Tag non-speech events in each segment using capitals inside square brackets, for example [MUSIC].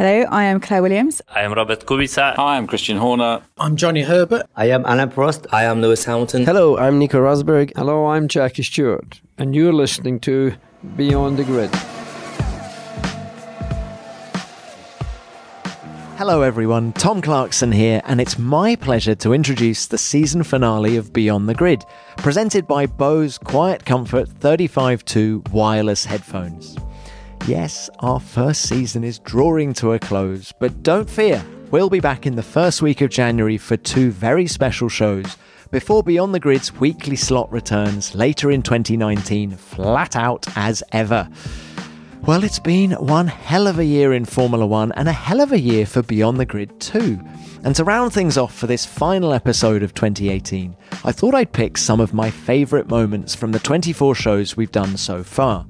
Hello, I am Claire Williams. I am Robert Kubica. Hi, I'm Christian Horner. I'm Johnny Herbert. I am Alain Prost. I am Lewis Hamilton. Hello, I'm Nico Rosberg. Hello, I'm Jackie Stewart, and you're listening to Beyond the Grid. Hello, everyone. Tom Clarkson here, and it's my pleasure to introduce the season finale of Beyond the Grid, presented by Bose Quiet Comfort 35.2 wireless headphones. Yes, our first season is drawing to a close, but don't fear, we'll be back in the first week of January for two very special shows before Beyond the Grid's weekly slot returns later in 2019, flat out as ever. Well, it's been one hell of a year in Formula One and a hell of a year for Beyond the Grid too. And to round things off for this final episode of 2018, I thought I'd pick some of my favourite moments from the 24 shows we've done so far.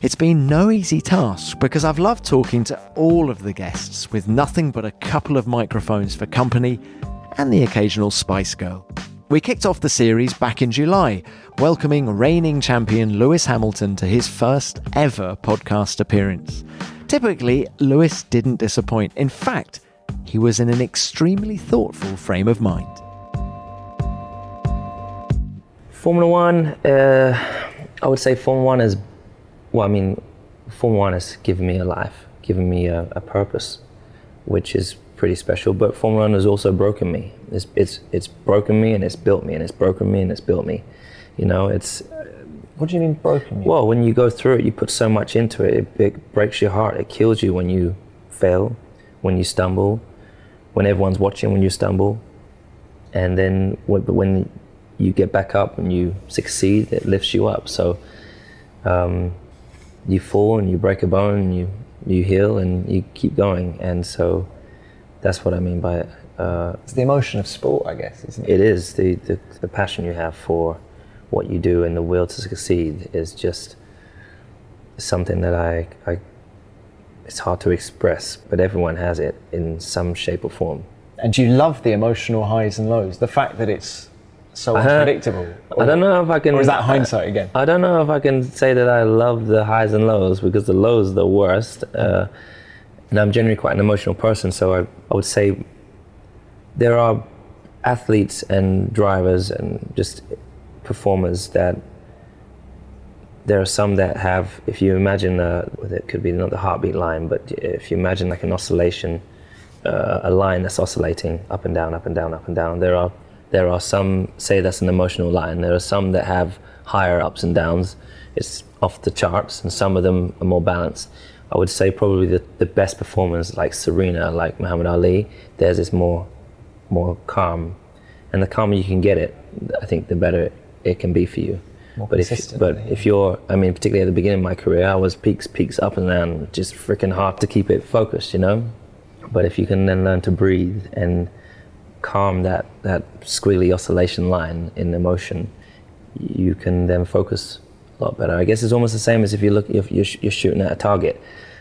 It's been no easy task because I've loved talking to all of the guests with nothing but a couple of microphones for company and the occasional Spice Girl. We kicked off the series back in July, welcoming reigning champion Lewis Hamilton to his first ever podcast appearance. Typically, Lewis didn't disappoint. In fact, he was in an extremely thoughtful frame of mind. Formula One, uh, I would say Formula One is well, I mean, Formula One has given me a life, given me a, a, purpose, which is pretty special. But Formula One has also broken me. It's, it's, it's broken me and it's built me, and it's broken me and it's built me. You know, it's. What do you mean broken you? Well, when you go through it, you put so much into it, it, it breaks your heart. It kills you when you fail, when you stumble, when everyone's watching when you stumble. And then when you get back up and you succeed, it lifts you up. So, um, you fall and you break a bone and you you heal and you keep going and so that's what I mean by it. Uh, it's the emotion of sport, I guess, isn't it? It is the, the the passion you have for what you do and the will to succeed is just something that I, I it's hard to express, but everyone has it in some shape or form. And you love the emotional highs and lows. The fact that it's so unpredictable? Or, I don't know if I can. Or is that hindsight again? I, I, don't know if I can say that I love the highs and lows because the lows are the worst. Uh, and I'm generally quite an emotional person, so I, I would say there are athletes and drivers and just performers that there are some that have, if you imagine, uh, it could be not the heartbeat line, but if you imagine like an oscillation, uh, a line that's oscillating up and down, up and down, up and down, there are there are some say that's an emotional line. There are some that have higher ups and downs. It's off the charts, and some of them are more balanced. I would say probably the, the best performers like Serena, like Muhammad Ali, theirs is more more calm. And the calmer you can get it, I think the better it can be for you. More but if but if you're I mean particularly at the beginning of my career I was peaks peaks up and down just freaking hard to keep it focused, you know? But if you can then learn to breathe and calm that, that squealy oscillation line in emotion, you can then focus a lot better. I guess it's almost the same as if you look if you're, you're shooting at a target,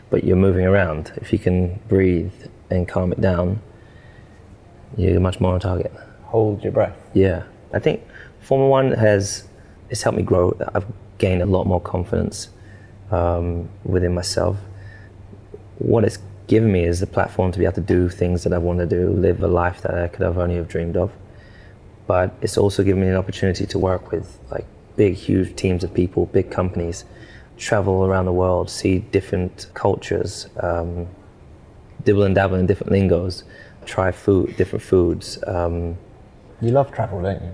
but you're moving around. If you can breathe and calm it down, you're much more on target. Hold your breath. Yeah, I think Formula One has it's helped me grow. I've gained a lot more confidence um, within myself. What it's given me is the platform to be able to do things that I want to do, live a life that I could have only have dreamed of. But it's also given me an opportunity to work with like big, huge teams of people, big companies, travel around the world, see different cultures, um, dibble and dabble in different lingos, try food, different foods. Um, you love travel, don't you?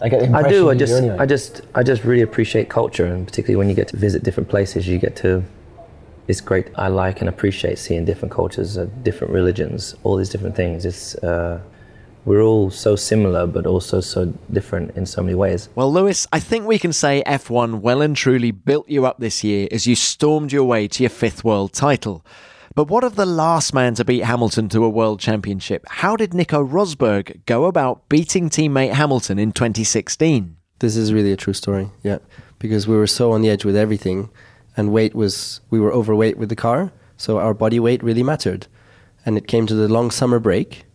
I get the I do. I just, anyway. I just, I just really appreciate culture, and particularly when you get to visit different places, you get to it's great. I like and appreciate seeing different cultures, uh, different religions, all these different things. It's uh, we're all so similar, but also so different in so many ways. Well, Lewis, I think we can say F1 well and truly built you up this year as you stormed your way to your fifth world title. But what of the last man to beat Hamilton to a world championship? How did Nico Rosberg go about beating teammate Hamilton in 2016? This is really a true story, yeah, because we were so on the edge with everything and weight was we were overweight with the car, so our body weight really mattered. And it came to the long summer break,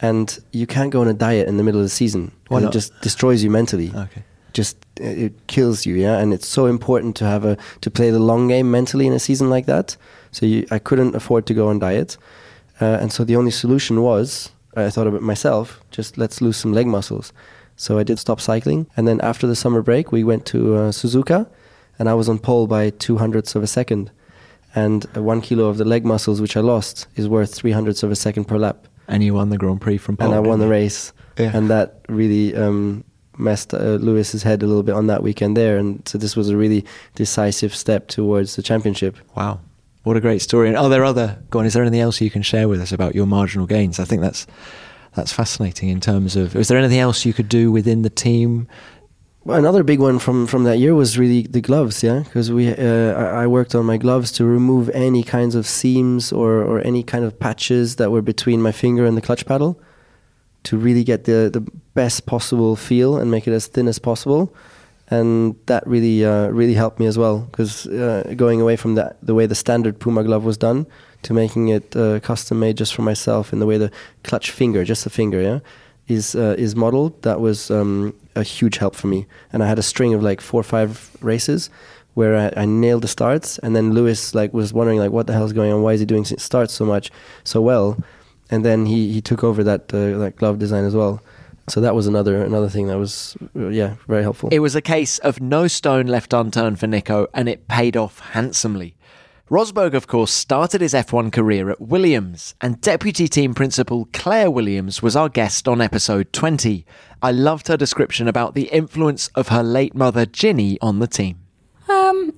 and you can't go on a diet in the middle of the season. Why It just destroys you mentally. Okay. Just it kills you, yeah. And it's so important to have a to play the long game mentally in a season like that. So you, I couldn't afford to go on diet. Uh, and so the only solution was, I thought about myself, just let's lose some leg muscles. So I did stop cycling. And then after the summer break, we went to uh, Suzuka and I was on pole by two hundredths of a second. And uh, one kilo of the leg muscles, which I lost, is worth three hundredths of a second per lap. And you won the Grand Prix from Poland. And I won the race. Yeah. And that really um, messed uh, Lewis's head a little bit on that weekend there. And so this was a really decisive step towards the championship. Wow. What a great story. And are there other, go on, is there anything else you can share with us about your marginal gains? I think that's, that's fascinating in terms of, is there anything else you could do within the team? Well, another big one from, from that year was really the gloves, yeah, because we uh, I worked on my gloves to remove any kinds of seams or, or any kind of patches that were between my finger and the clutch paddle, to really get the the best possible feel and make it as thin as possible, and that really uh, really helped me as well because uh, going away from that the way the standard Puma glove was done to making it uh, custom made just for myself in the way the clutch finger, just the finger, yeah, is uh, is modeled. That was um, a huge help for me. And I had a string of like four or five races where I, I nailed the starts, and then Lewis like was wondering like what the hell's going on? Why is he doing starts so much so well? And then he, he took over that uh, that glove design as well. So that was another another thing that was uh, yeah very helpful. It was a case of no stone left unturned for Nico, and it paid off handsomely. Rosberg, of course, started his F1 career at Williams, and Deputy Team Principal Claire Williams was our guest on episode 20. I loved her description about the influence of her late mother, Ginny, on the team. Um,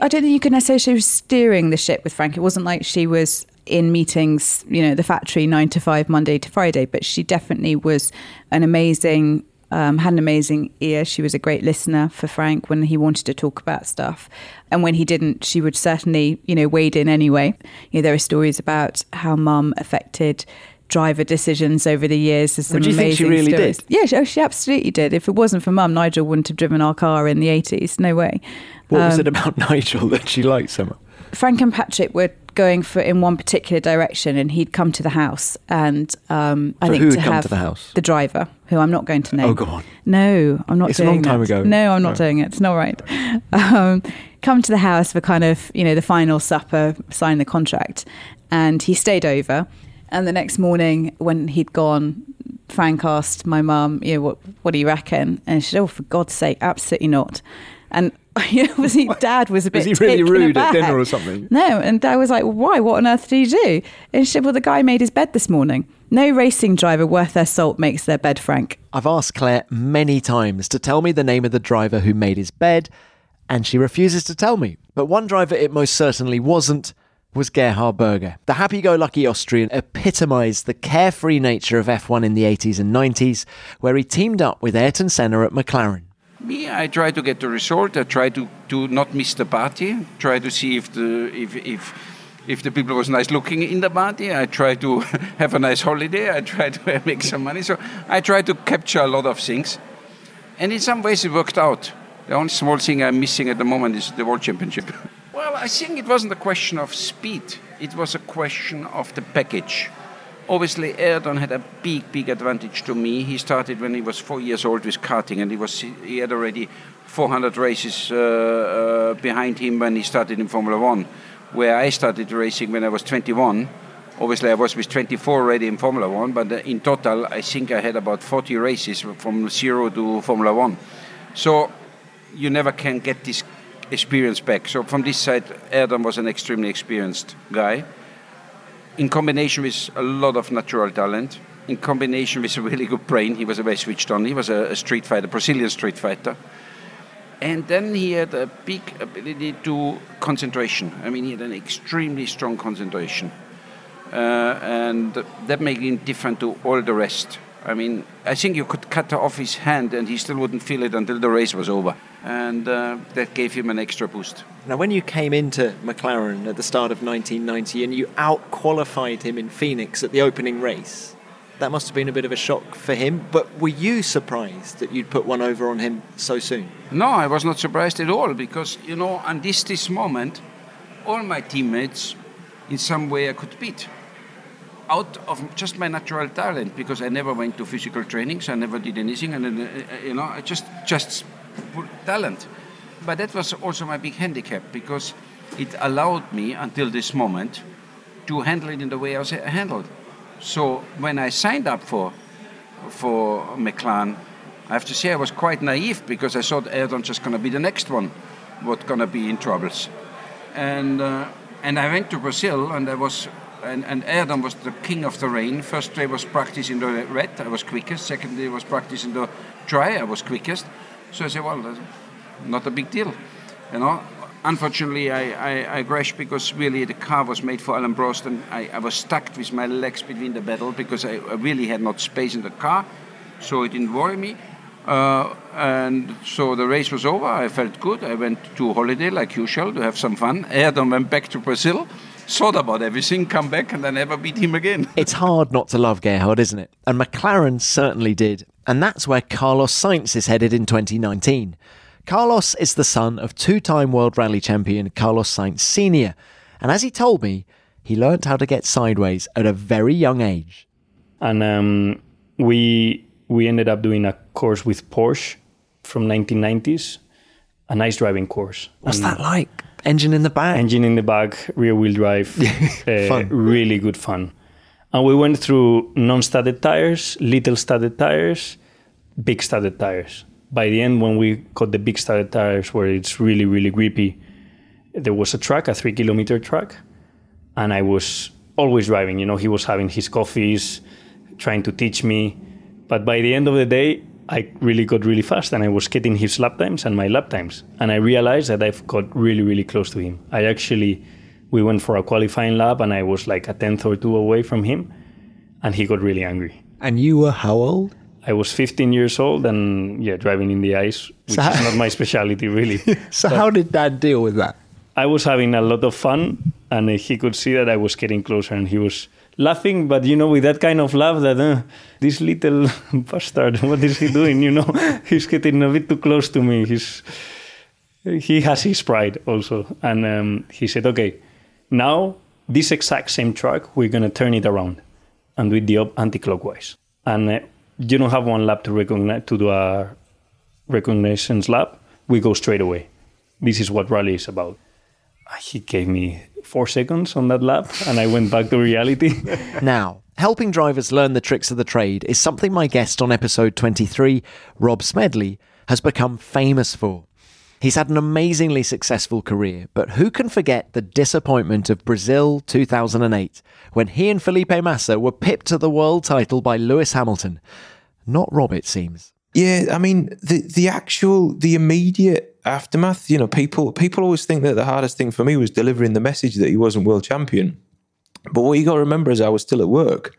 I don't think you can necessarily say she was steering the ship with Frank. It wasn't like she was in meetings, you know, the factory nine to five, Monday to Friday, but she definitely was an amazing, um, had an amazing ear. She was a great listener for Frank when he wanted to talk about stuff. And when he didn't, she would certainly, you know, wade in anyway. You know, there are stories about how mum affected driver decisions over the years. There's some Would you think she amazing really stories. did? Yeah, she, oh, she absolutely did. If it wasn't for mum, Nigel wouldn't have driven our car in the 80s. No way. What was Um, it about [LAUGHS] Nigel that she liked so much? Frank and Patrick were going for in one particular direction, and he'd come to the house, and um, I think who to come have to the house? the driver, who I'm not going to name. Oh, go on. No, I'm not. It's a doing long time that. ago. No, I'm not No. doing it. It's not right. Um, come to the house for kind of you know the final supper, sign the contract, and he stayed over. And the next morning, when he'd gone, Frank asked my mum, "You know what? What do you reckon?" And she said, "Oh, for God's sake, absolutely not." And [LAUGHS] was he? Dad was a bit. Was he really rude at aback. dinner or something? No, and dad was like, "Why? What on earth did he do?" And she said, "Well, the guy made his bed this morning. No racing driver worth their salt makes their bed, Frank." I've asked Claire many times to tell me the name of the driver who made his bed, and she refuses to tell me. But one driver it most certainly wasn't was Gerhard Berger. The happy go lucky Austrian epitomised the carefree nature of F1 in the 80s and 90s, where he teamed up with Ayrton Senna at McLaren. Me, I try to get the result. I try to, to not miss the party. Try to see if the if if if the people was nice looking in the party. I try to [LAUGHS] have a nice holiday. I try to [LAUGHS] make some money. So I try to capture a lot of things, and in some ways it worked out. The only small thing I'm missing at the moment is the World Championship. [LAUGHS] Well, I think it wasn't a question of speed. It was a question of the package. Obviously, Ayrton had a big, big advantage to me. He started when he was four years old with karting, and he was he had already 400 races uh, uh, behind him when he started in Formula One. Where I started racing when I was 21. Obviously, I was with 24 already in Formula One, but uh, in total, I think I had about 40 races from zero to Formula One. So you never can get this experience back. So from this side, Ayrton was an extremely experienced guy in combination with a lot of natural talent, in combination with a really good brain, he was a very switched on. He was a, a street fighter, Brazilian street fighter. And then he had a big ability to concentration. I mean, he had an extremely strong concentration. Uh, and that made him different to all the rest. I mean, I think you could cut off his hand and he still wouldn't feel it until the race was over. And uh, that gave him an extra boost. Now, when you came into McLaren at the start of 1990 and you out qualified him in Phoenix at the opening race, that must have been a bit of a shock for him. But were you surprised that you'd put one over on him so soon? No, I was not surprised at all because, you know, on this, this moment, all my teammates, in some way, I could beat. Out of just my natural talent, because I never went to physical trainings, I never did anything, and uh, you know, I just just talent. But that was also my big handicap because it allowed me until this moment to handle it in the way I was handled. So when I signed up for for McLaren, I have to say I was quite naive because I thought Ayrton's just going to be the next one, what going to be in troubles, and uh, and I went to Brazil and I was. And, and Ayrton was the king of the rain. First day was practice in the red, I was quickest. Second day was practice in the dry, I was quickest. So I said, well, not a big deal, you know unfortunately, I, I, I, crashed because really the car was made for Alain Prost, and I, I was stuck with my legs between the pedal because I, I, really had not space in the car, so it didn't worry me. Uh, and so the race was over. I felt good. I went to holiday like usual to have some fun. Ayrton went back to Brazil, thought about everything, come back, and I never beat him again. [LAUGHS] it's hard not to love Gerhard, isn't it? And McLaren certainly did. And that's where Carlos Sainz is headed in 2019. Carlos is the son of two time World Rally champion Carlos Sainz Sr., and as he told me, he learnt how to get sideways at a very young age. And um, we we ended up doing a course with Porsche from 1990s, a nice driving course. What's and that like? Engine in the back? Engine in the back, rear wheel drive. [LAUGHS] uh, really good fun. And we went through non studded tires, little studded tires, big studded tires by the end, when we got the big studded tires where it's really, really grippy, there was a track, a three kilometer track, and I was always driving. You know, he was having his coffees, trying to teach me. But by the end of the day, I really got really fast and I was getting his lap times and my lap times. And I realized that I've got really, really close to him. I actually, we went for a qualifying lap and I was like a tenth or two away from him. And he got really angry. And you were how old? I was 15 years old and yeah, driving in the ice, which so is not my specialty really. [LAUGHS] so but how did Dad deal with that? I was having a lot of fun, and he could see that I was getting closer, and he was laughing, but you know, with that kind of laugh that uh, this little [LAUGHS] bastard, what is he doing? You know, [LAUGHS] he's getting a bit too close to me. He's he has his pride also, and um, he said, "Okay, now this exact same track, we're gonna turn it around and do it the anti-clockwise." And uh, you don't have one lap to recognize to do a recognitions lap. We go straight away. This is what rally is about. He gave me four seconds on that lap, and I went back to reality. [LAUGHS] now, helping drivers learn the tricks of the trade is something my guest on episode 23, Rob Smedley, has become famous for. He's had an amazingly successful career, but who can forget the disappointment of Brazil 2008 when he and Felipe Massa were pipped to the world title by Lewis Hamilton? Not Rob, it seems. Yeah, I mean the the actual the immediate aftermath. You know, people people always think that the hardest thing for me was delivering the message that he wasn't world champion. But what you got to remember is I was still at work.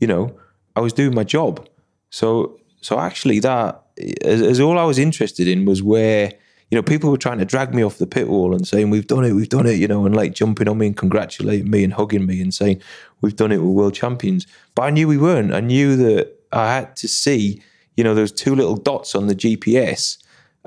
You know, I was doing my job. So so actually, that as, as all I was interested in was where you know, people were trying to drag me off the pit wall and saying, We've done it, we've done it, you know, and like jumping on me and congratulating me and hugging me and saying, We've done it, we're world champions. But I knew we weren't. I knew that I had to see, you know, those two little dots on the GPS.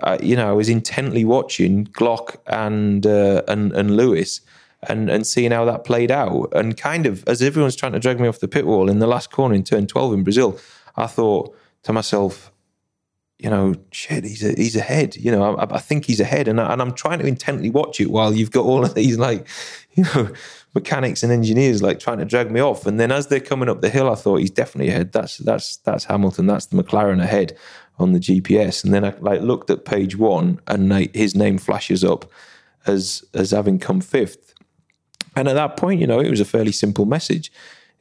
Uh, you know, I was intently watching Glock and uh, and and Lewis and and seeing how that played out. And kind of as everyone's trying to drag me off the pit wall in the last corner in turn 12 in Brazil, I thought to myself, you know, shit, he's a, he's ahead. You know, I, I think he's ahead, and, I, and I'm trying to intently watch it while you've got all of these like, [LAUGHS] you know, mechanics and engineers like trying to drag me off. And then as they're coming up the hill, I thought he's definitely ahead. That's that's that's Hamilton. That's the McLaren ahead on the GPS. And then I like looked at page one, and like, his name flashes up as as having come fifth. And at that point, you know, it was a fairly simple message.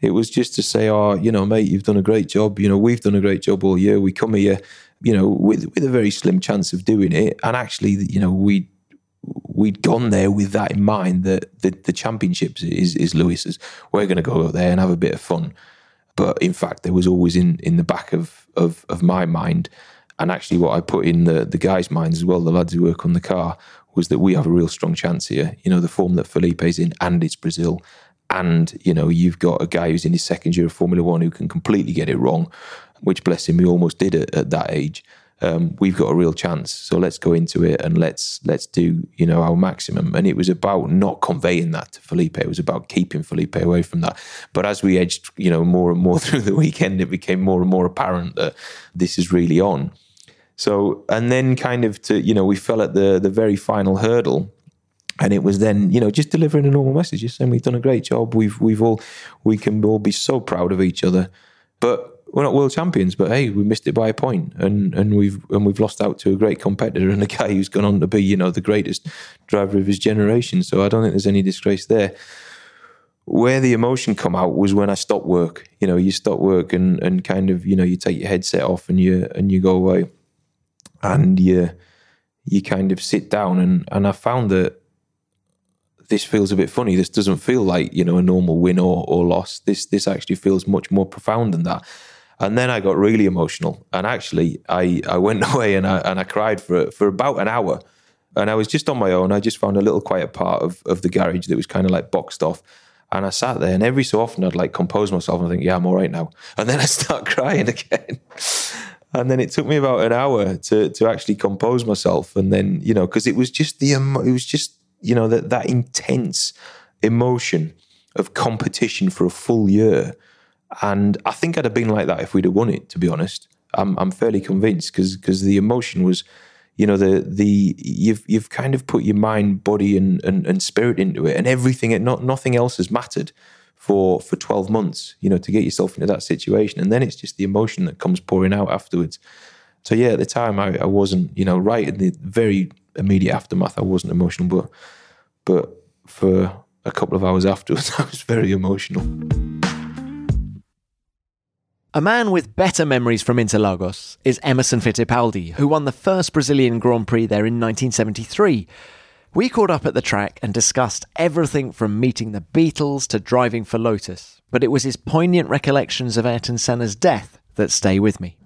It was just to say, "Oh, you know, mate, you've done a great job. You know, we've done a great job all year. We come here." you know, with with a very slim chance of doing it. And actually, you know, we we'd gone there with that in mind that the, the championships is is Lewis's. We're going to go out there and have a bit of fun. But in fact, there was always in in the back of of, of my mind, and actually what I put in the the guys' minds as well, the lads who work on the car, was that we have a real strong chance here. You know, the form that Felipe's in, and it's Brazil. And you know, you've got a guy who's in his second year of Formula One who can completely get it wrong which bless him, we almost did it at that age. Um, we've got a real chance. So let's go into it and let's let's do you know our maximum. And it was about not conveying that to Felipe. It was about keeping Felipe away from that. But as we edged you know more and more [LAUGHS] through the weekend, it became more and more apparent that this is really on. So and then kind of to you know we fell at the the very final hurdle, and it was then you know just delivering a normal message, just saying we've done a great job. We've we've all we can all be so proud of each other, but we're not world champions. But hey, we missed it by a point, and and we've and we've lost out to a great competitor and a [LAUGHS] guy who's gone on to be you know the greatest driver of his generation. So I don't think there's any disgrace there. Where the emotion come out was when I stopped work. You know, you stop work and and kind of you know you take your headset off and you and you go away, and you you kind of sit down and and I found that this feels a bit funny. This doesn't feel like you know a normal win or, or loss. This this actually feels much more profound than that. And then I got really emotional, and actually I I went [LAUGHS] away and I and I cried for for about an hour, and I was just on my own. I just found a little quiet part of of the garage that was kind of like boxed off. And I sat there, and every so often I'd like compose myself and think, "Yeah, I'm all right now." [LAUGHS] And then I start [LAUGHS] crying again. and then it took me about an hour to to actually compose myself. And then you know, because it was just the it was just you know that that intense emotion of competition for a full year. And I think I'd have been like that if we'd have won it. To be honest, I'm I'm fairly convinced because the emotion was, you know, the the you've you've kind of put your mind, body, and and, and spirit into it, and everything. Not nothing else has mattered for for 12 months. You know, to get yourself into that situation, and then it's just the emotion that comes pouring out afterwards. So yeah, at the time I, I wasn't, you know, right in the very immediate aftermath, I wasn't emotional, but but for a couple of hours afterwards, [LAUGHS] I was very emotional. A man with better memories from Interlagos is Emerson Fittipaldi, who won the first Brazilian Grand Prix there in 1973. We caught up at the track and discussed everything from meeting the Beatles to driving for Lotus, but it was his poignant recollections of Ayrton Senna's death that stay with me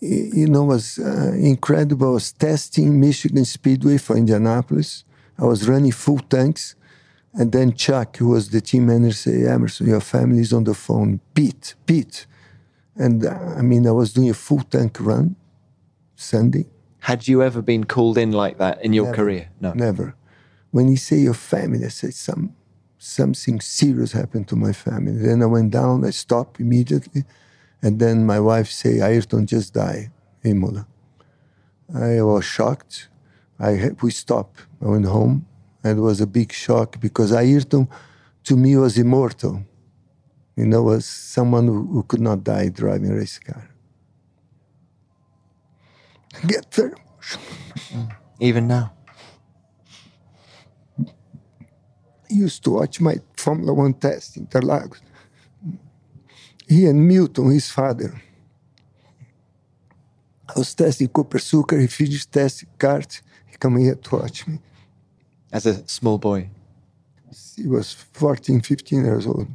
you know, was uh, incredible. I was testing Michigan Speedway for Indianapolis. I was running full tanks. And then Chuck, who was the team manager, said, Emerson, your family is on the phone. Pete, Pete. And uh, I mean, I was doing a full tank run Sunday. Had you ever been called in like that in your never, career? No. Never. When you say your family, I said, Some, something serious happened to my family. Then I went down, I stopped immediately. And then my wife say, Ayrton just died in Imola. I was shocked. I we stopped. I went home. And it was a big shock because Ayrton, to me, was immortal. You know, was someone who, who could not die driving a race car. Get very emotional. Mm. Even now. I used to watch my Formula One test in Interlagos he and Milton, his father. I was testing Copersucar, he finished testing karts, he came here to watch me. As a small boy? He was 14, 15 years old.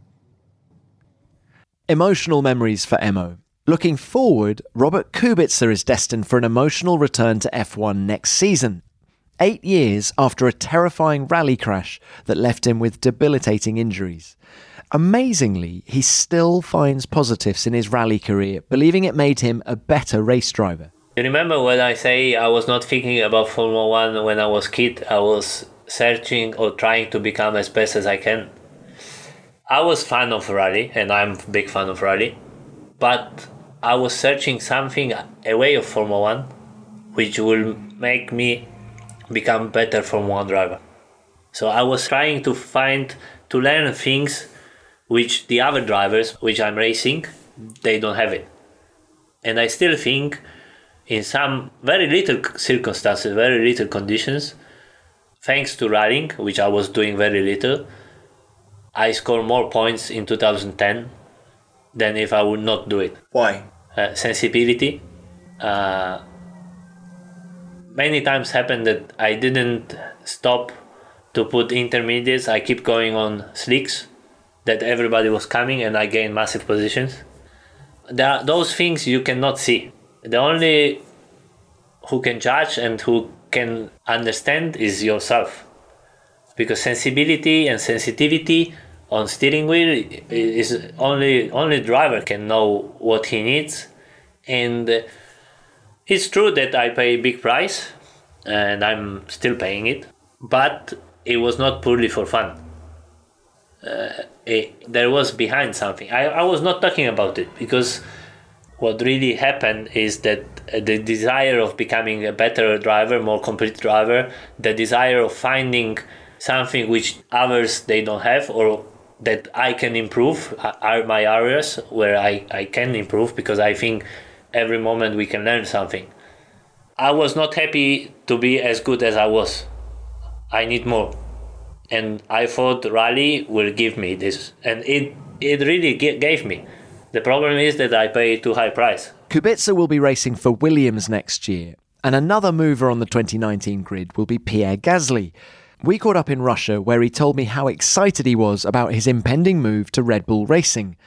Emotional memories for Emo. Looking forward, Robert Kubica is destined for an emotional return to F1 next season. Eight years after a terrifying rally crash that left him with debilitating injuries. Amazingly, he still finds positives in his rally career, believing it made him a better race driver. You remember when I say I was not thinking about Formula One when I was kid? I was searching or trying to become as best as I can. I was fan of rally, and I'm big fan of rally, but I was searching something away of Formula One, which will make me become better Formula One driver. So I was trying to find to learn things which the other drivers which I'm racing they don't have it. And I still think in some very little circumstances, very little conditions, thanks to riding, which I was doing very little, I scored more points in 2010 than if I would not do it. Why? Uh, sensibility. Uh, many times happened that I didn't stop to put intermediates. I keep going on slicks that everybody was coming and I gained massive positions. There are those things you cannot see. The only who can judge and who can understand is yourself. Because sensibility and sensitivity on steering wheel is only only driver can know what he needs and it's true that I pay a big price and I'm still paying it but it was not purely for fun uh, it, there was behind something. I, I was not talking about it because what really happened is that the desire of becoming a better driver, more complete driver, the desire of finding something which others they don't have or that I can improve uh, are my areas where I, I can improve because I think every moment we can learn something. I was not happy to be as good as I was. I need more. And I thought rally will give me this. And it, it really gave me. The problem is that I pay too high price. Kubica will be racing for Williams next year. And another mover on the 2019 grid will be Pierre Gasly. We caught up in Russia where he told me how excited he was about his impending move to Red Bull Racing,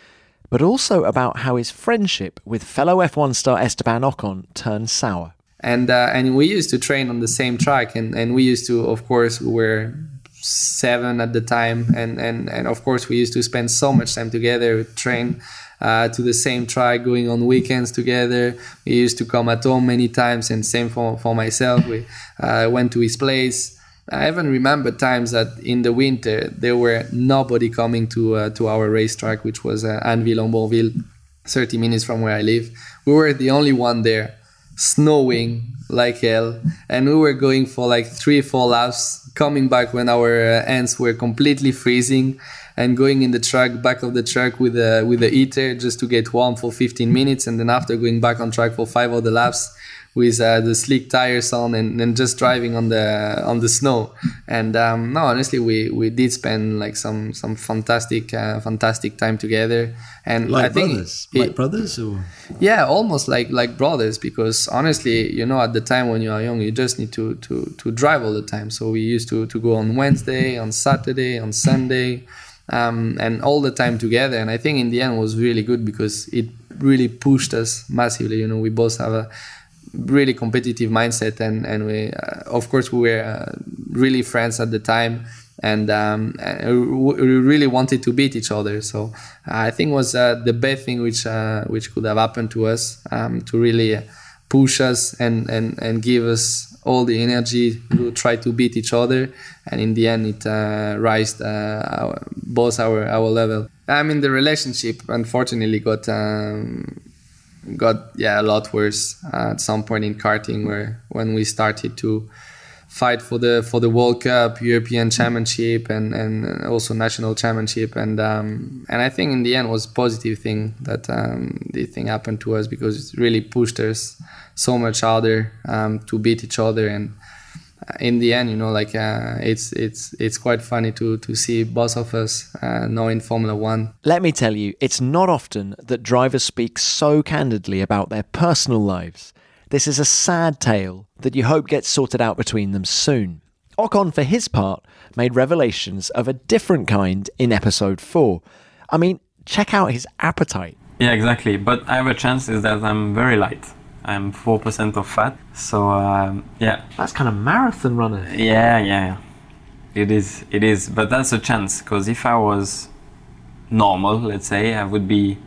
but also about how his friendship with fellow F1 star Esteban Ocon turned sour. And uh, and we used to train on the same track, and, and we used to, of course, we were seven at the time, and, and, and of course we used to spend so much time together, train uh, to the same track, going on weekends together. We used to come at home many times, and same for, for myself. We uh, went to his place I even remember times that in the winter there were nobody coming to uh, to our racetrack, which was uh, Anneville-Ambourville, 30 minutes from where I live. We were the only one there, snowing like hell, and we were going for like three, four laps, coming back when our uh, hands were completely freezing, and going in the truck, back of the truck with a with a heater just to get warm for 15 minutes, and then after going back on track for five other laps with uh, the slick tires on and, and just driving on the on the snow. And um, no, honestly, we, we did spend like some some fantastic uh, fantastic time together. And like I think brothers, it, like brothers, or yeah, almost like like brothers. Because honestly, you know, at the time when you are young, you just need to to to drive all the time. So we used to to go on Wednesday, on Saturday, on Sunday. Um, and all the time together. And I think in the end was really good because it really pushed us massively. You know, we both have a really competitive mindset and and we uh, of course we were uh, really friends at the time and um, we really wanted to beat each other so I think was uh, the best thing which uh, which could have happened to us um, to really push us and, and and give us all the energy to try to beat each other and in the end it uh, raised uh, our, both our our level. I mean the relationship unfortunately got um, got yeah a lot worse at some point in karting where when we started to fight for the for the World Cup, European Championship, and and also national championship, and um, and I think in the end was a positive thing that um, this thing happened to us because it really pushed us so much harder um, to beat each other and in the end, you know, like uh, it's it's it's quite funny to to see both of us uh, knowing Formula One. Let me tell you, it's not often that drivers speak so candidly about their personal lives. This is a sad tale that you hope gets sorted out between them soon. Ocon, for his part, made revelations of a different kind in episode four. I mean, check out his appetite. Yeah, exactly. But I have a chance is that I'm very light. I'm four percent of fat. So um, yeah. That's kind of marathon runner. Yeah, yeah, it is. It is. But that's a chance because if I was normal, let's say, I would be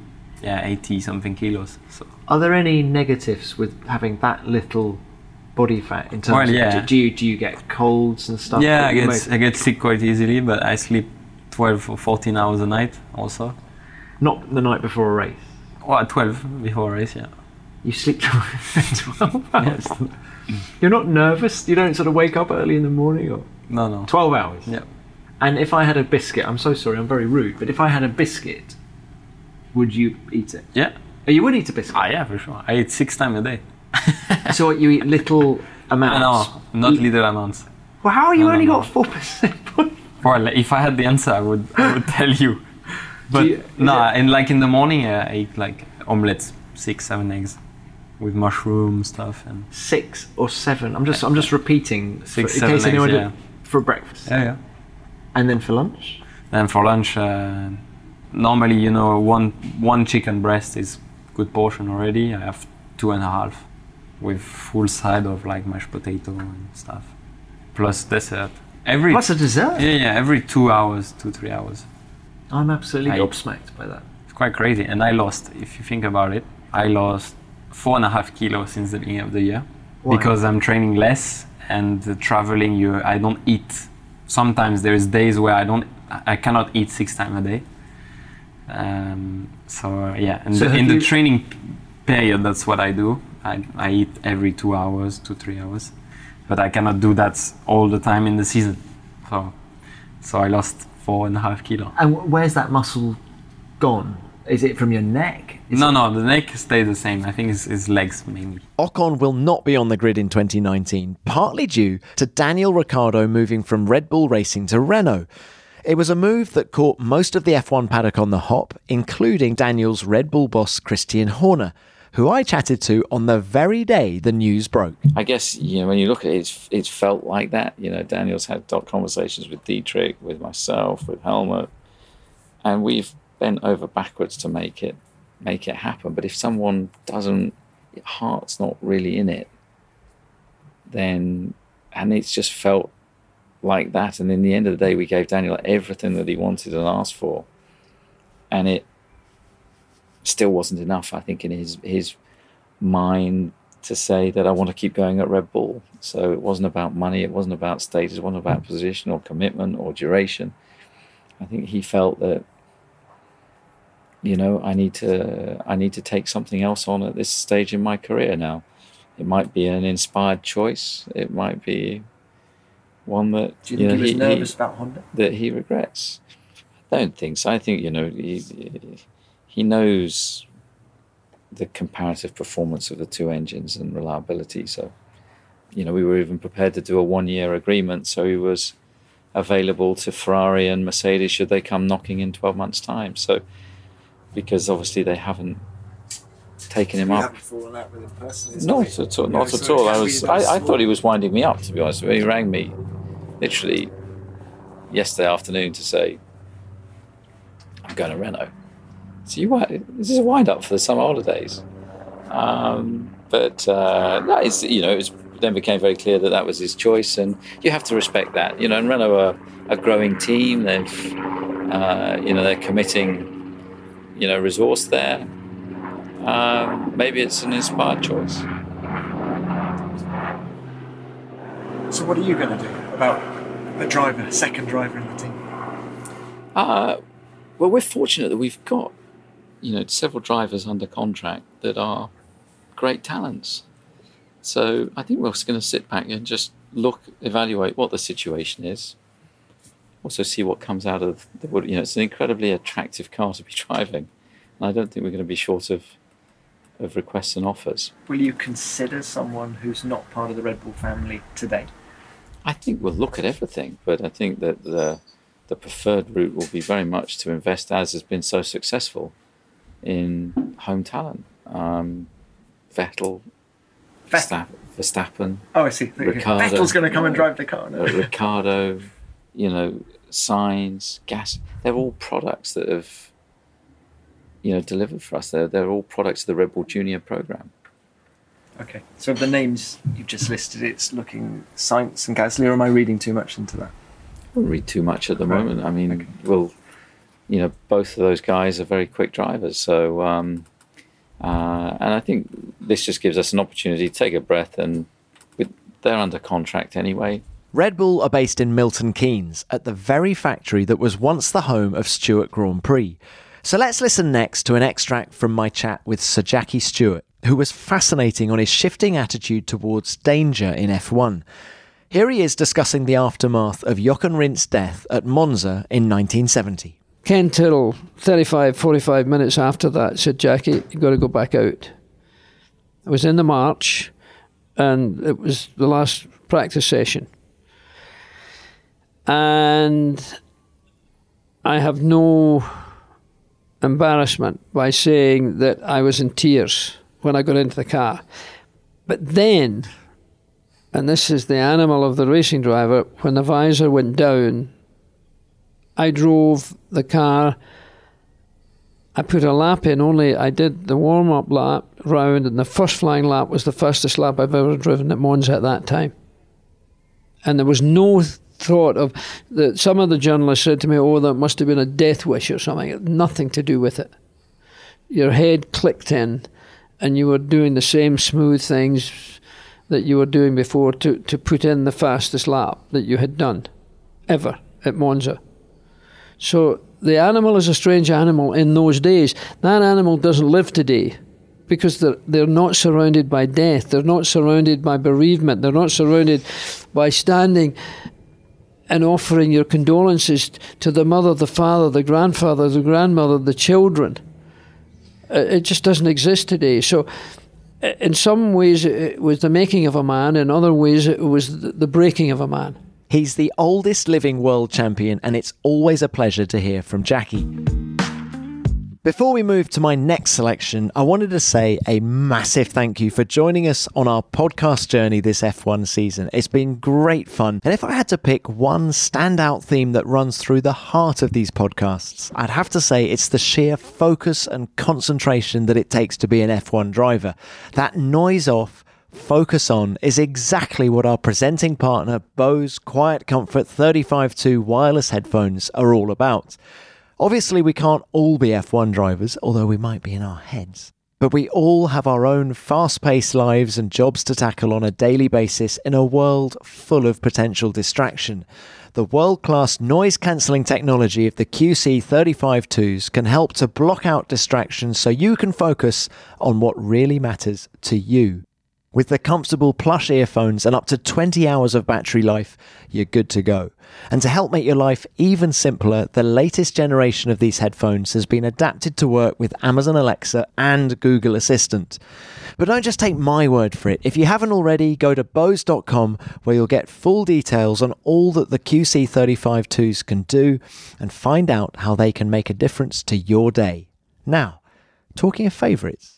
yeah 80 something kilos. So. Are there any negatives with having that little body fat in terms well, yeah. of do you, do you get colds and stuff? Yeah, I get I get sick quite easily, but I sleep 12 or 14 hours a night also. Not the night before a race. Well, 12 before a race, yeah. You sleep [LAUGHS] 12 [LAUGHS] hours. You're not nervous? You don't sort of wake up early in the morning? or No, no. 12 hours? Yeah. And if I had a biscuit, I'm so sorry, I'm very rude, but if I had a biscuit, would you eat it? Yeah. Oh, you would eat a biscuit? Ah, yeah, for sure. I eat six times a day. [LAUGHS] so what, you eat little amounts? No, not little amounts. Well, how are you No, only no. got 4%? [LAUGHS] Well, if I had the answer, I would, I would tell you. [LAUGHS] But you- no, it- and like in the morning, I eat like omelets, six, seven eggs, with mushroom stuff and Six or seven? I'm just I'm just repeating Six, for, in seven case anyone eggs, did- for breakfast. yeah, yeah. And then for lunch? Then for lunch, uh, normally you know one one chicken breast is good portion already. I have two and a half, with full side of like mashed potato and stuff, plus dessert. Every Plus a dessert? Yeah, yeah. Every two hours, two three hours. I'm absolutely I- gobsmacked by that. It's quite crazy. And I lost, if you think about it, I lost four and a half kilos since the beginning of the year Why? because I'm training less and traveling. You, I don't eat. Sometimes there's days where I don't, I cannot eat six times a day. Um, so yeah, and So the- in the training period, that's what I do. I, I eat every two hours, two three hours, but I cannot do that all the time in the season. So, so I lost four and a half kilo. And where's that muscle gone? Is it from your neck? Is no, it- no, the neck stays the same. I think it's, it's legs mainly. Ocon will not be on the grid in 2019, partly due to Daniel Ricciardo moving from Red Bull Racing to Renault. It was a move that caught most of the F1 paddock on the hop, including Daniel's Red Bull boss Christian Horner, who I chatted to on the very day the news broke. I guess you know when you look at it, it's, it's felt like that. You know, Daniel's had conversations with Dietrich, with myself, with Helmut, and we've bent over backwards to make it make it happen. But if someone doesn't, heart's not really in it, then and it's just felt like that. And in the end of the day, we gave Daniel everything that he wanted and asked for, and it still wasn't enough. I think in his his mind to say that I want to keep going at Red Bull. So it wasn't about money, it wasn't about status, it wasn't about position or commitment or duration. I think he felt that you know I need to I need to take something else on at this stage in my career now. It might be an inspired choice. It might be one that Do you think know, he was nervous about Honda? that he regrets. I don't think so. I think you know he he knows the comparative performance of the two engines and reliability. So, you know, we were even prepared to do a one-year agreement, so he was available to Ferrari and Mercedes should they come knocking in twelve months' time. So, because obviously they haven't taken him up. fallen out with him personally. Not at all. Not at all. I was. I, I thought he was winding me up. To be honest, with you. he rang me, literally, yesterday afternoon to say, "I'm going to Renault." So you this is a wind up for the summer holidays. Um, but uh, that is, you know, it was, then became very clear that that was his choice, and you have to respect that. You know, and Renault are a growing team. They've, uh, you know, they're committing, you know, resource there. Um, maybe it's an inspired choice. So what are you going to do about a driver, a second driver in the team? Uh, well, we're fortunate that we've got, you know, several drivers under contract that are great talents. So I think we're just going to sit back and just look, evaluate what the situation is. Also, see what comes out of the wood. You know, it's an incredibly attractive car to be [LAUGHS] driving, and I don't think we're going to be short of of requests and offers. Will you consider someone who's not part of the Red Bull family today? I think we'll look at everything, but I think that the the preferred route will be very much to invest, as has been so successful, in home talent. Um, Vettel, Versta- Verstappen. Oh, I see. Ricciardo, Vettel's going to come and drive the car. No. uh, Ricciardo, you know, Sainz, Gas. They're all products that have, you know, delivered for us. They're they're all products of the Red Bull Junior program. Okay. So the names you've just listed, it's looking Sainz and Gasly, or am I reading too much into that? I don't read too much at the Right. moment. I mean, well, you know, both of those guys are very quick drivers. So, um, uh, and I think this just gives us an opportunity to take a breath. And with, they're under contract anyway. Red Bull are based in Milton Keynes at the very factory that was once the home of Stewart Grand Prix. So let's listen next to an extract from my chat with Sir Jackie Stewart, who was fascinating on his shifting attitude towards danger in F1. Here he is discussing the aftermath of Jochen Rindt's death at Monza in 1970. Ken Tyrrell, 35, 45 minutes after that, said, Jackie, you've got to go back out. I was in the March, and it was the last practice session. And I have no embarrassment by saying that I was in tears when I got into the car. But then, and this is the animal of the racing driver, when the visor went down, I drove the car. I put a lap in, only I did the warm up lap round, and the first flying lap was the fastest lap I've ever driven at Monza at that time. And there was no thought of that. Some of the journalists said to me, "Oh, that must have been a death wish or something." Nothing to do with it. Your head clicked in, and you were doing the same smooth things that you were doing before to, to put in the fastest lap that you had done ever at Monza. So the animal is a strange animal in those days. That animal doesn't live today because they're, they're not surrounded by death, they're not surrounded by bereavement, they're not surrounded by standing and offering your condolences to the mother, the father, the grandfather, the grandmother, the children. It just doesn't exist today. So, in some ways, it was the making of a man, in other ways, it was the breaking of a man. He's the oldest living world champion, and it's always a pleasure to hear from Jackie. Before we move to my next selection, I wanted to say a massive thank you for joining us on our podcast journey this F1 season. It's been great fun. And if I had to pick one standout theme that runs through the heart of these podcasts, I'd have to say it's the sheer focus and concentration that it takes to be an F1 driver. That noise off, focus on is exactly what our presenting partner Bose Quiet Comfort 35.2 wireless headphones are all about. Obviously, we can't all be F1 drivers, although we might be in our heads. But we all have our own fast paced lives and jobs to tackle on a daily basis in a world full of potential distraction. The world class noise cancelling technology of the QC35.2s can help to block out distractions so you can focus on what really matters to you. With the comfortable plush earphones and up to 20 hours of battery life, you're good to go. And to help make your life even simpler, the latest generation of these headphones has been adapted to work with Amazon Alexa and Google Assistant. But don't just take my word for it. If you haven't already, go to Bose.com where you'll get full details on all that the QC35.2s can do and find out how they can make a difference to your day. Now, talking of favourites.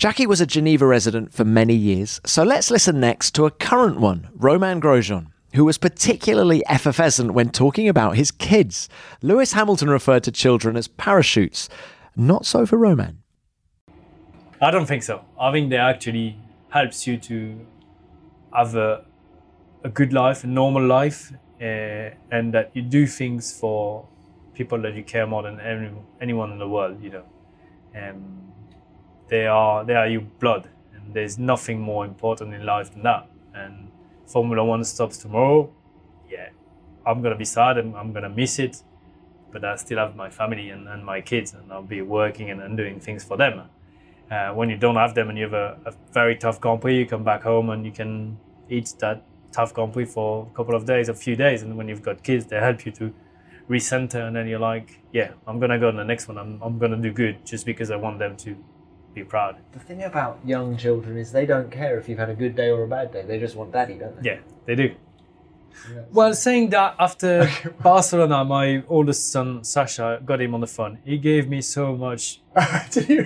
Jackie was a Geneva resident for many years, so let's listen next to a current one, Romain Grosjean, who was particularly effervescent when talking about his kids. Lewis Hamilton referred to children as parachutes. Not so for Roman. I don't think so. I think they actually helps you to have a, a good life, a normal life, uh, and that you do things for people that you care more than any, anyone in the world, you know. Um, they are they are your blood, and there's nothing more important in life than that. And Formula One stops tomorrow. Yeah, I'm gonna be sad and I'm gonna miss it, but I still have my family and, and my kids, and I'll be working and, and doing things for them. Uh, when you don't have them and you have a, a very tough Grand you come back home and you can eat that tough Grand for a couple of days, a few days, and when you've got kids, they help you to recenter, and then you're like, yeah, I'm gonna go on the next one. I'm I'm gonna do good just because I want them to be proud. The thing about young children is they don't care if you've had a good day or a bad day. They just want daddy, don't they? Yeah, they do. Well, saying that after [LAUGHS] Barcelona, my oldest son Sacha got him on the phone. He gave me so much, [LAUGHS] t-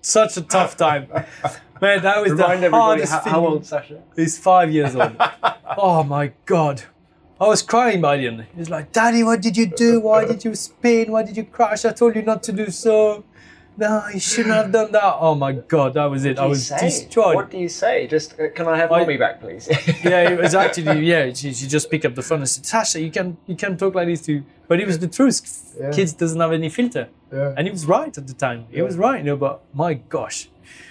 such a tough time. Man, that was Remind the everybody hardest how, thing. how old Sacha? He's five years old. [LAUGHS] oh my god. I was crying by the end. He's like, Daddy, what did you do? Why did you spin? Why did you crash? I told you not to do so. No, you shouldn't have done that. Oh my god, that was it. I What do you was say? destroyed. What do you say? Just uh, can I have I- mommy back, please? [LAUGHS] yeah, it was actually yeah. She, she just picked up the phone and said, "Sacha, you can you can talk like this to." But it was the truth. Yeah. Kids doesn't have any filter, Yeah. and he was right at the time. He Yeah. was right, you know. But my gosh,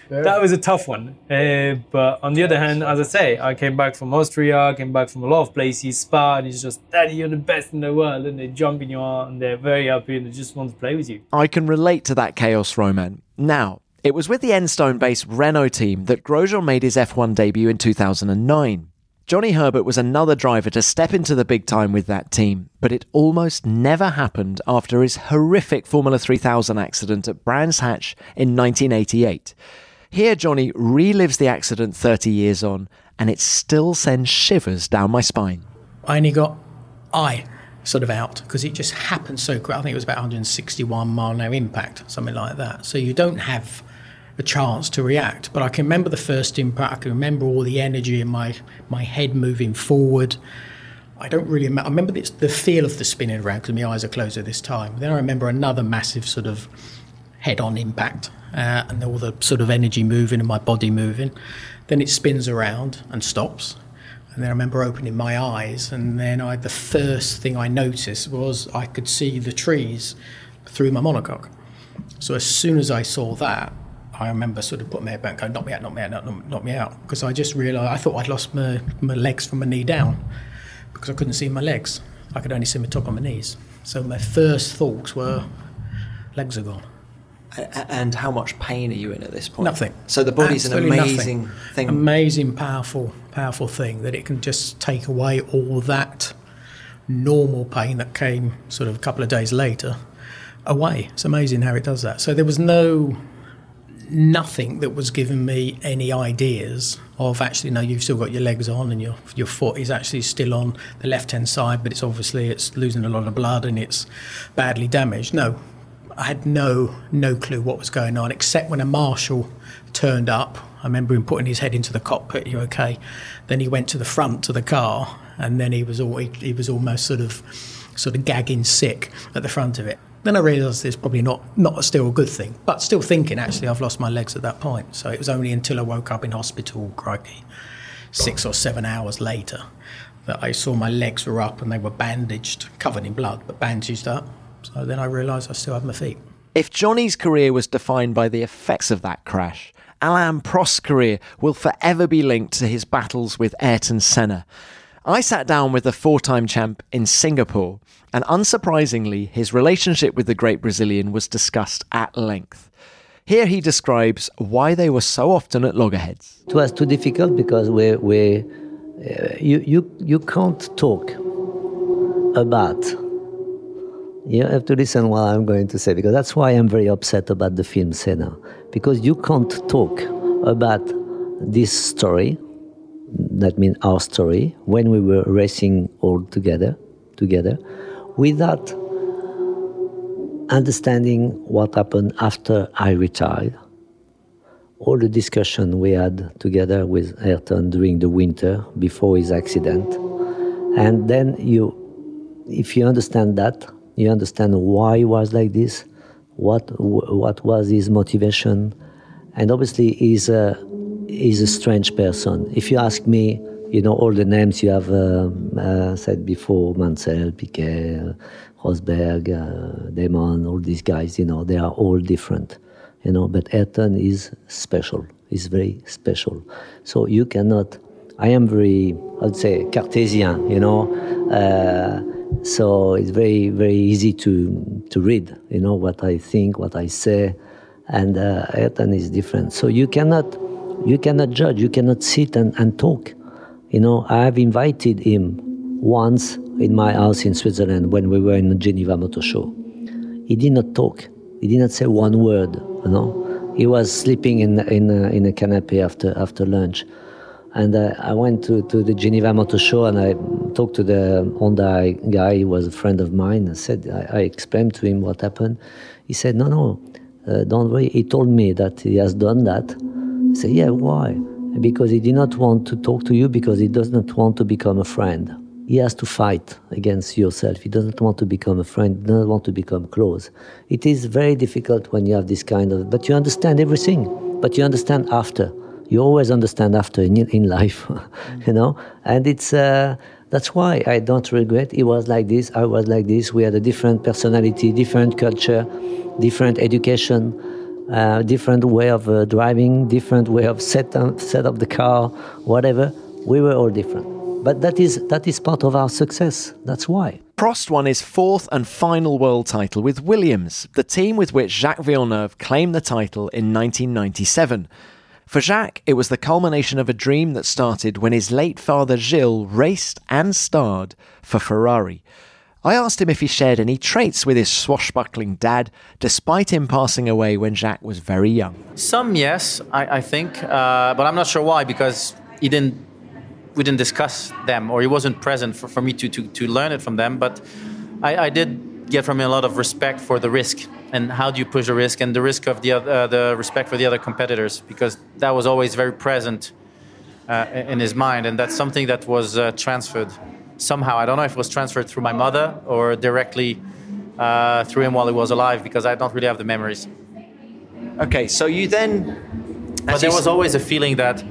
Yeah. that was a tough one. Uh, but on the other hand, as I say, I came back from Austria, I came back from a lot of places. Spa, and it's just, Daddy, you're the best in the world, and they jump in your arm, and they're very happy, and they just want to play with you. I can relate to that chaos, Romain. Now, it was with the Enstone based Renault team that Grosjean made his F1 debut in 2009. Johnny Herbert was another driver to step into the big time with that team, but it almost never happened after his horrific Formula 3000 accident at Brands Hatch in 1988. Here, Johnny relives the accident 30 years on, and it still sends shivers down my spine. I only got I sort of out because it just happened so quick. I think it was about 161 mile an hour impact, something like that. So you don't have a chance to react. But I can remember the first impact. I can remember all the energy in my my head moving forward. I don't really remember. I remember the, the feel of the spinning around because my eyes are closed at this time. Then I remember another massive sort of head-on impact uh, and all the sort of energy moving and my body moving. Then it spins around and stops. And then I remember opening my eyes, and then I, the first thing I noticed was I could see the trees through my monocoque. So as soon as I saw that, I remember sort of putting my head back, going, "Knock me out, knock me out, knock, knock me out," because I just realised I thought I'd lost my, my legs from my knee down because I couldn't see my legs. I could only see my top of my knees. So my first thoughts were, legs are gone. And how much pain are you in at this point? Nothing. So the body's Absolutely an amazing nothing. thing. Amazing, powerful, powerful thing that it can just take away all that normal pain that came sort of a couple of days later away. It's amazing how it does that. So there was no nothing that was giving me any ideas of actually no you've still got your legs on and your your foot is actually still on the left hand side but it's obviously it's losing a lot of blood and it's badly damaged. No I had no no clue what was going on except when a marshal turned up. I remember him putting his head into the cockpit you okay? Then he went to the front to the car and then he was all he, he was almost sort of sort of gagging sick at the front of it then I realised it's probably not not still a good thing, but still thinking actually I've lost my legs at that point. So it was only until I woke up in hospital, crikey, six or seven hours later, that I saw my legs were up and they were bandaged, covered in blood, but bandaged up. So then I realised I still had my feet. If Johnny's career was defined by the effects of that crash, Alain Prost's career will forever be linked to his battles with Ayrton Senna. I sat down with the four time champ in Singapore, and unsurprisingly, his relationship with the great Brazilian was discussed at length. Here he describes why they were so often at loggerheads. It was too difficult because we, we uh, you, you, you can't talk about. You have to listen what I'm going to say because that's why I'm very upset about the film Senna. Because you can't talk about this story, that means our story, when we were racing all together, together, without understanding what happened after I retired. All the discussion we had together with Ayrton during the winter before his accident. And then you, if you understand that, you understand why he was like this, what, what was his motivation. And obviously, he's a, he's a strange person. If you ask me, you know, all the names you have um, uh, said before Mansell, Piquet, uh, Rosberg, uh, Damon, all these guys, you know, they are all different, you know, but Ayrton is special, is very special. So you cannot, I am very, I'd say, Cartesian, you know, uh, so it's very, very easy to, to read, you know, what I think, what I say, and uh, Ayrton is different. So you cannot, you cannot judge, you cannot sit and, and talk you know, I have invited him once in my house in Switzerland when we were in the Geneva Motor Show. He did not talk. He did not say one word. You know, he was sleeping in in in a canapé after after lunch, and uh, I went to, to the Geneva Motor Show and I talked to the Honda guy. He was a friend of mine. I said I, I explained to him what happened. He said, "No, no, uh, don't worry." He told me that he has done that. Said, "Yeah, why?" because he did not want to talk to you because he does not want to become a friend. He has to fight against yourself. He doesn't want to become a friend, he doesn't want to become close. It is very difficult when you have this kind of, but you understand everything, but you understand after. You always understand after in, in life, [LAUGHS] you know? And it's, uh, that's why I don't regret. He was like this, I was like this. We had a different personality, different culture, different education uh, different way of uh, driving, different way of set up, set up the car, whatever. We were all different. But that is, that is part of our success. That's why. Prost won his fourth and final world title with Williams, the team with which Jacques Villeneuve claimed the title in 1997. For Jacques, it was the culmination of a dream that started when his late father Gilles raced and starred for Ferrari. I asked him if he shared any traits with his swashbuckling dad, despite him passing away when Jacques was very young. Some, yes, I, I think, uh, but I'm not sure why because he didn't. We didn't discuss them, or he wasn't present for, for me to, to, to learn it from them. But I, I did get from him a lot of respect for the risk and how do you push the risk and the risk of the uh, the respect for the other competitors because that was always very present uh, in his mind, and that's something that was uh, transferred somehow. I don't know if it was transferred through my mother or directly uh, through him while he was alive because I don't really have the memories. Okay, so you then. But there was always a feeling that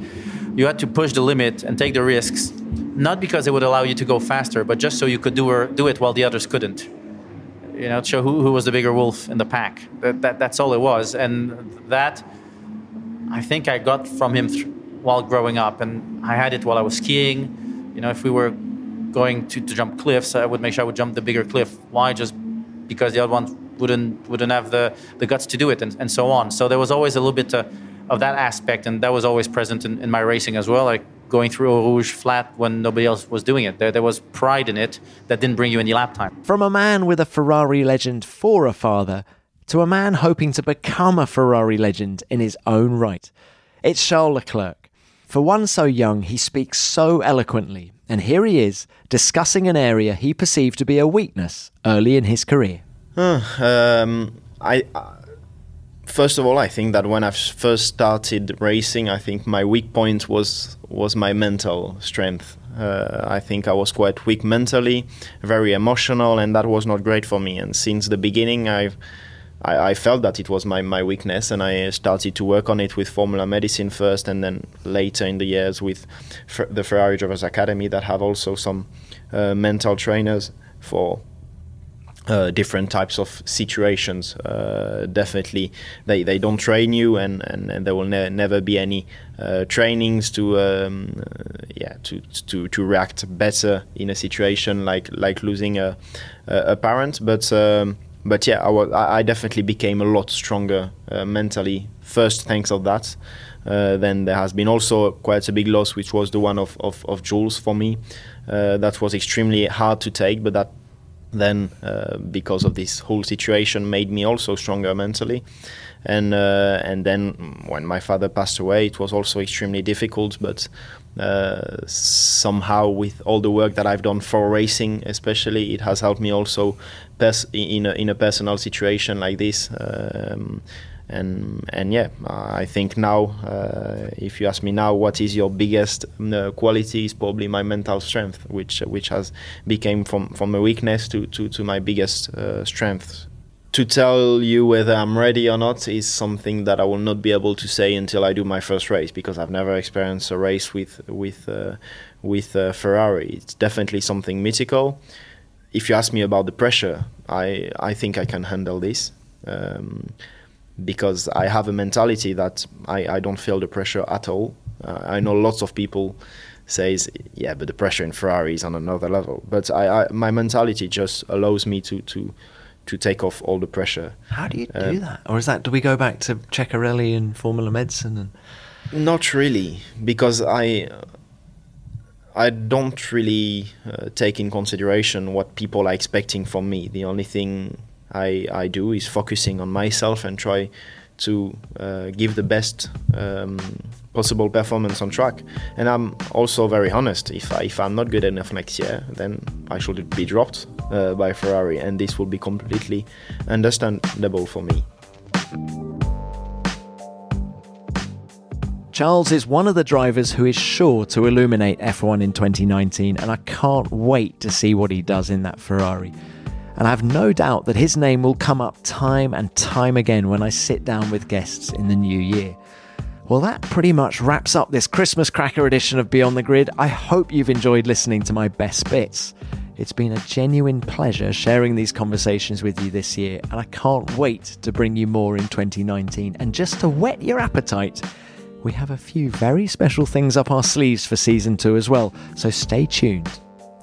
you had to push the limit and take the risks, not because it would allow you to go faster, but just so you could do, or, do it while the others couldn't. You know, show who, who was the bigger wolf in the pack. That, that, that's all it was. And that, I think I got from him th- while growing up. And I had it while I was skiing. You know, if we were going to, to jump cliffs, I would make sure I would jump the bigger cliff. Why? Just because the other one wouldn't wouldn't have the, the guts to do it, and, and so on. So there was always a little bit uh, of that aspect, and that was always present in, in my racing as well. Like going through Eau Rouge flat when nobody else was doing it. There, there was pride in it that didn't bring you any lap time. From a man with a Ferrari legend for a father to a man hoping to become a Ferrari legend in his own right. It's Charles Leclerc. For one so young, he speaks so eloquently, and here he is discussing an area he perceived to be a weakness early in his career. Uh, um, I, uh, first of all, I think that when I first started racing, I think my weak point was was my mental strength. Uh, I think I was quite weak mentally, very emotional, and that was not great for me. And since the beginning, I've I, I, felt that it was my, my weakness, and I started to work on it with Formula Medicine first, and then later in the years with the Ferrari Drivers Academy that have also some uh, mental trainers for uh, different types of situations. Uh, definitely, they, they don't train you, and, and, and there will ne- never be any uh, trainings to um, yeah to, to to react better in a situation like like losing a a, parent. But um, but yeah, I, was, I definitely became a lot stronger uh, mentally. First, thanks of that. Uh, then there has been also quite a big loss, which was the one of, of, of Jules for me. Uh, that was extremely hard to take, but that then uh, because of this whole situation made me also stronger mentally. And uh, and then when my father passed away it was also extremely difficult but uh, somehow with all the work that I've done for racing especially it has helped me also in a, in a personal situation like this. Um, and and yeah, I think now, uh, if you ask me now, what is your biggest uh, quality? Is probably my mental strength, which which has became from from a weakness to to, to my biggest uh, strength. To tell you whether I'm ready or not is something that I will not be able to say until I do my first race because I've never experienced a race with with uh, with uh, Ferrari. It's definitely something mythical. If you ask me about the pressure, I I think I can handle this. Um, because I have a mentality that I, I don't feel the pressure at all. Uh, I know lots of people says, yeah, but the pressure in Ferrari is on another level. But I, I my mentality just allows me to to to take off all the pressure. How do you uh, do that? Or is that do we go back to Ceccarelli and Formula Medicine and? Not really, because I. I don't really uh, take in consideration what people are expecting from me. The only thing I, I do is focusing on myself and try to uh, give the best um, possible performance on track. And I'm also very honest. If I, if I'm not good enough next year, then I should be dropped uh, by Ferrari, and this will be completely understandable for me. Charles is one of the drivers who is sure to illuminate F1 in 2019, and I can't wait to see what he does in that Ferrari and I have no doubt that his name will come up time and time again when I sit down with guests in the new year. Well, that pretty much wraps up this Christmas cracker edition of Beyond the Grid. I hope you've enjoyed listening to my best bits. It's been a genuine pleasure sharing these conversations with you this year, and I can't wait to bring you more in 2019. And just to whet your appetite, we have a few very special things up our sleeves for season two as well, so stay tuned.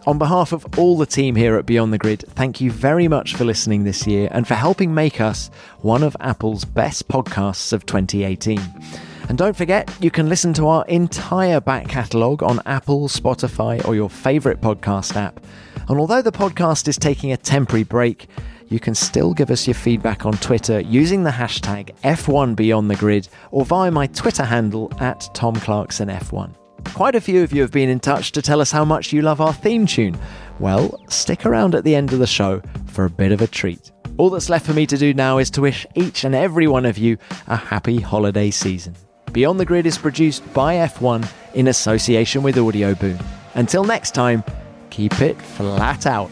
On behalf of all the team here at Beyond the Grid, thank you very much for listening this year and for helping make us one of Apple's best podcasts of 2018. And don't forget, you can listen to our entire back catalogue on Apple, Spotify, or your favourite podcast app. And although the podcast is taking a temporary break, you can still give us your feedback on Twitter using the hashtag F1BeyondTheGrid or via my Twitter handle at TomClarksonF1. Quite a few of you have been in touch to tell us how much you love our theme tune. Well, stick around at the end of the show for a bit of a treat. All that's left for me to do now is to wish each and every one of you a happy holiday season. Beyond the Grid is produced by F1 in association with Audioboom. Until next time, keep it flat out.